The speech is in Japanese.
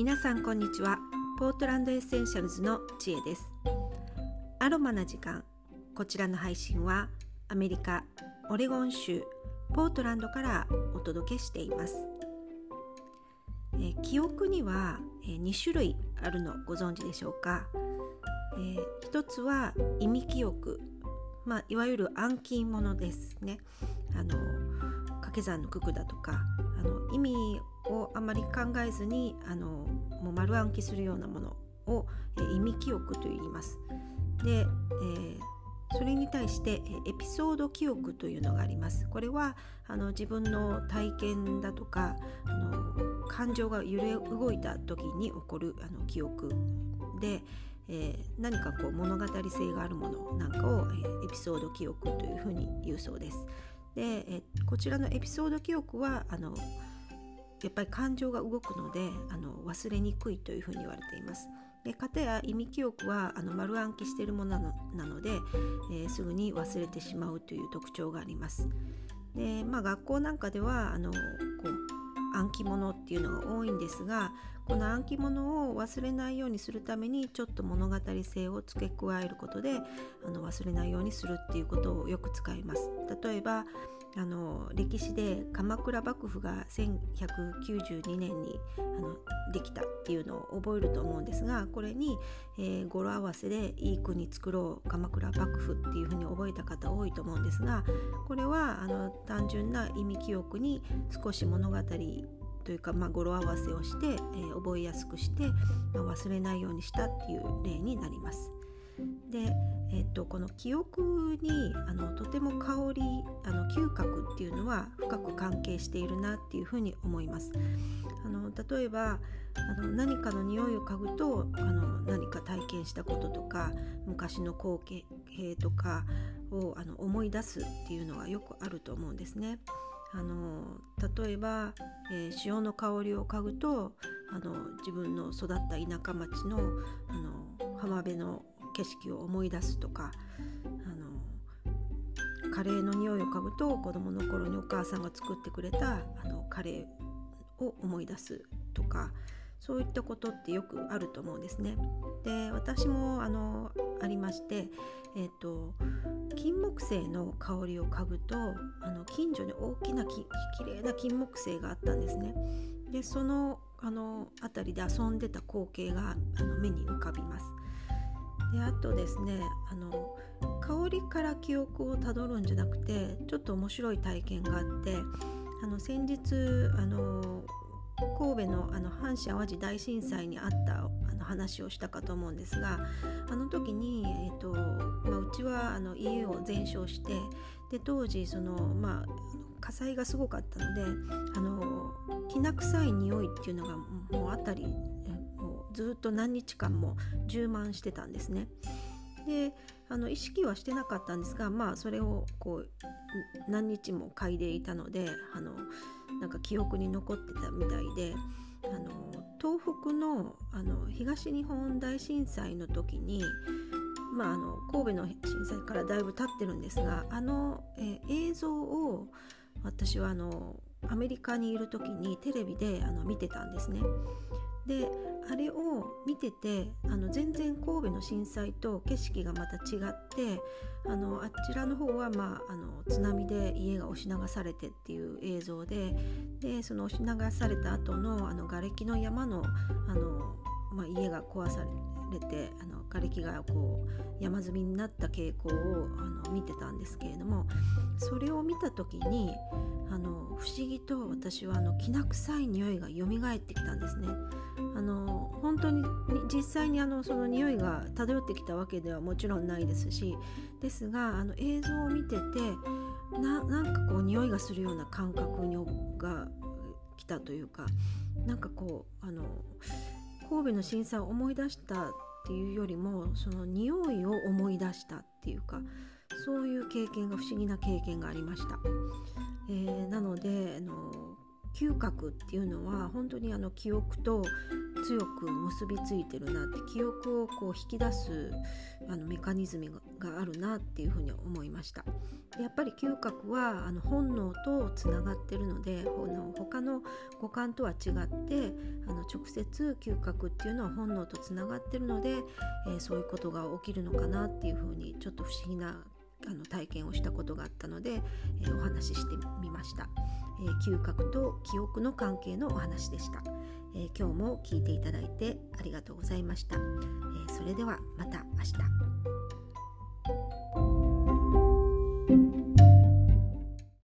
皆さんこんにちは。ポートランドエッセンシャルズの知恵です。アロマな時間。こちらの配信はアメリカオレゴン州ポートランドからお届けしています。え記憶には、え2種類あるのご存知でしょうか、えー、一つは意味記憶。まあ、いわゆる暗記ものですね。あの掛け算の九九だとかあの意味をあまり考えずにあのもう丸暗記するようなものを、え意味記憶と言います。で、えー、それに対してエピソード記憶というのがあります。これはあの自分の体験だとかあの感情が揺れ動いた時に起こるあの記憶で、えー、何かこう物語性があるものなんかを、えー、エピソード記憶というふうに言うそうです。で、え、こちらのエピソード記憶はあのやっぱり感情が動くのであの忘れにくいというふうに言われています。で型や意味記憶はあの丸暗記しているものなので、えー、すぐに忘れてしまうという特徴があります。でまあ、学校なんかではあのこう暗記物っていうのが多いんですがこの暗記物を忘れないようにするためにちょっと物語性を付け加えることであの忘れないようにするっていうことをよく使います。例えばあの歴史で鎌倉幕府が1192年にあのできたっていうのを覚えると思うんですがこれに、えー、語呂合わせで「いい国作ろう鎌倉幕府」っていうふうに覚えた方多いと思うんですがこれはあの単純な意味記憶に少し物語というか、まあ、語呂合わせをして、えー、覚えやすくして、まあ、忘れないようにしたっていう例になります。で、えっと、この記憶にあのとても香りあの嗅覚っていうのは深く関係しているなっていうふうに思います。あの例えばあの何かの匂いを嗅ぐとあの何か体験したこととか昔の光景とかをあの思い出すっていうのはよくあると思うんですね。あの例えば、えー、潮の香りを嗅ぐとあの自分の育った田舎町のあの浜辺の景色を思い出すとかあのカレーの匂いを嗅ぐと子どもの頃にお母さんが作ってくれたあのカレーを思い出すとかそういったことってよくあると思うんですね。で私もあのありまして、えーと、金木犀の香りを嗅ぐとあの近所に大きなききれいな金木犀があったんですね。でそのあの辺りで遊んでた光景があの目に浮かびます。であとですねあの香りから記憶をたどるんじゃなくてちょっと面白い体験があってあの先日あの神戸のあの阪神・淡路大震災にあったあの話をしたかと思うんですがあの時に、えーとまあ、うちはあの家を全焼してで当時その、まあ、火災がすごかったのであのきな臭い匂いっていうのがもう辺りずっと何日間も充満してたんですね。であの意識はしてなかったんですがまあそれをこう何日も嗅いでいたのであのなんか記憶に残ってたみたいであの東北のあの東日本大震災の時に、まあ、あの神戸の震災からだいぶ経ってるんですがあの、え映像を私はあのアメリカにいる時にテレビであの見てたんですね。であれを見ててあの全然神戸の震災と景色がまた違ってあのあちらの方は、まあ、あの津波で家が押し流されてっていう映像ででその押し流された後のあの瓦礫の山のあの、まあ、家が壊されてあの瓦礫がこう山積みになった傾向をあの見てたんですけれどもそれを見た時にあの不思議と私はあのきな臭い匂いが蘇ってきたんですね。あの本当に実際にあのその匂いが漂ってきたわけではもちろんないですしですがあの映像を見ててななんかこう匂いがするような感覚にが来たというかなんかこうあの神戸の震災を思い出したっていうよりもその匂いを思い出したっていうかそういう経験が不思議な経験がありました。えー、なのであの嗅覚っていうのは本当にあの記憶と強く結びついてるなって記憶をこう引き出すあのメカニズムがあるなっていうふうに思いました。やっぱり嗅覚はあの本能とつながってるので他の五感とは違ってあの直接嗅覚っていうのは本能とつながってるので、えー、そういうことが起きるのかなっていうふうにちょっと不思議なあの体験をしたことがあったので、えー、お話ししてみました、えー、嗅覚と記憶の関係のお話でした、えー、今日も聞いていただいてありがとうございました、えそれではまた明日。